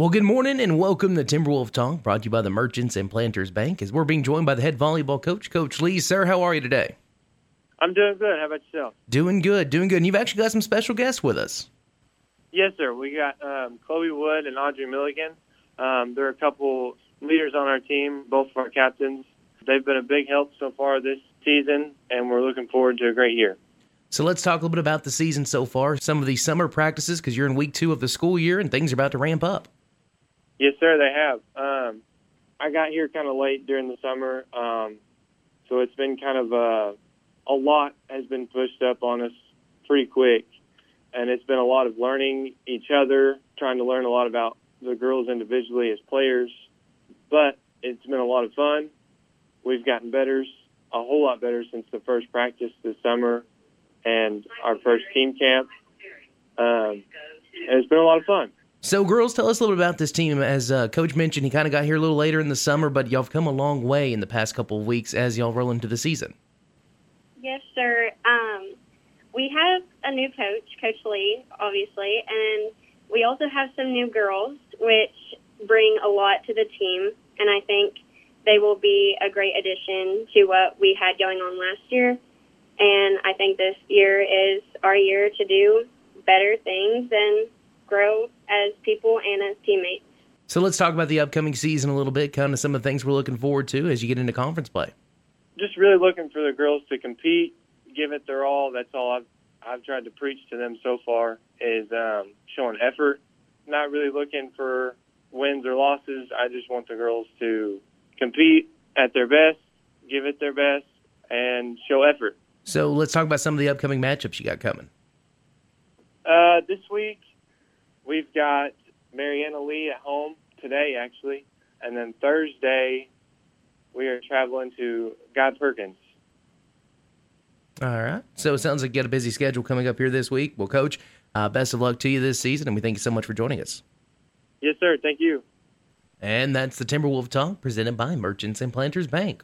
Well, good morning and welcome to Timberwolf Talk, brought to you by the Merchants and Planters Bank, as we're being joined by the head volleyball coach, Coach Lee. Sir, how are you today? I'm doing good. How about yourself? Doing good, doing good. And you've actually got some special guests with us. Yes, sir. We got um, Kloee Wood and Audrey Milligan. Um, they're a couple leaders on our team, both of our captains. They've been a big help so far this season, and we're looking forward to a great year. So let's talk a little bit about the season so far, some of these summer practices, because you're in week two of the school year and things are about to ramp up. Yes, sir, they have. Um, I got here kind of late during the summer, um, so it's been kind of uh, a lot has been pushed up on us pretty quick, and it's been a lot of learning each other, trying to learn a lot about the girls individually as players. But it's been a lot of fun. We've gotten better, a whole lot better since the first practice this summer and our first team camp. Um, and it's been a lot of fun. So, girls, tell us a little bit about this team. As uh, Coach mentioned, he kind of got here a little later in the summer, but y'all have come a long way in the past couple of weeks as y'all roll into the season. Yes, sir. Um, we have a new coach, Coach Lee, obviously, and we also have some new girls, which bring a lot to the team, and I think they will be a great addition to what we had going on last year. And I think this year is our year to do better things and grow as people and as teammates. So let's talk about the upcoming season a little bit, kind of some of the things we're looking forward to as you get into conference play. Just really looking for the girls to compete, give it their all. That's all I've I've tried to preach to them so far is um, showing effort. Not really looking for wins or losses. I just want the girls to compete at their best, give it their best, and show effort. So let's talk about some of the upcoming matchups you got coming. Uh, this week we've got Marianna Lee at home today, actually, and then Thursday we are traveling to Guy Perkins. All right. So it sounds like you got a busy schedule coming up here this week. Well, Coach, uh, best of luck to you this season, and we thank you so much for joining us. Yes, sir. Thank you. And that's the Timberwolf Talk presented by Merchants and Planters Bank.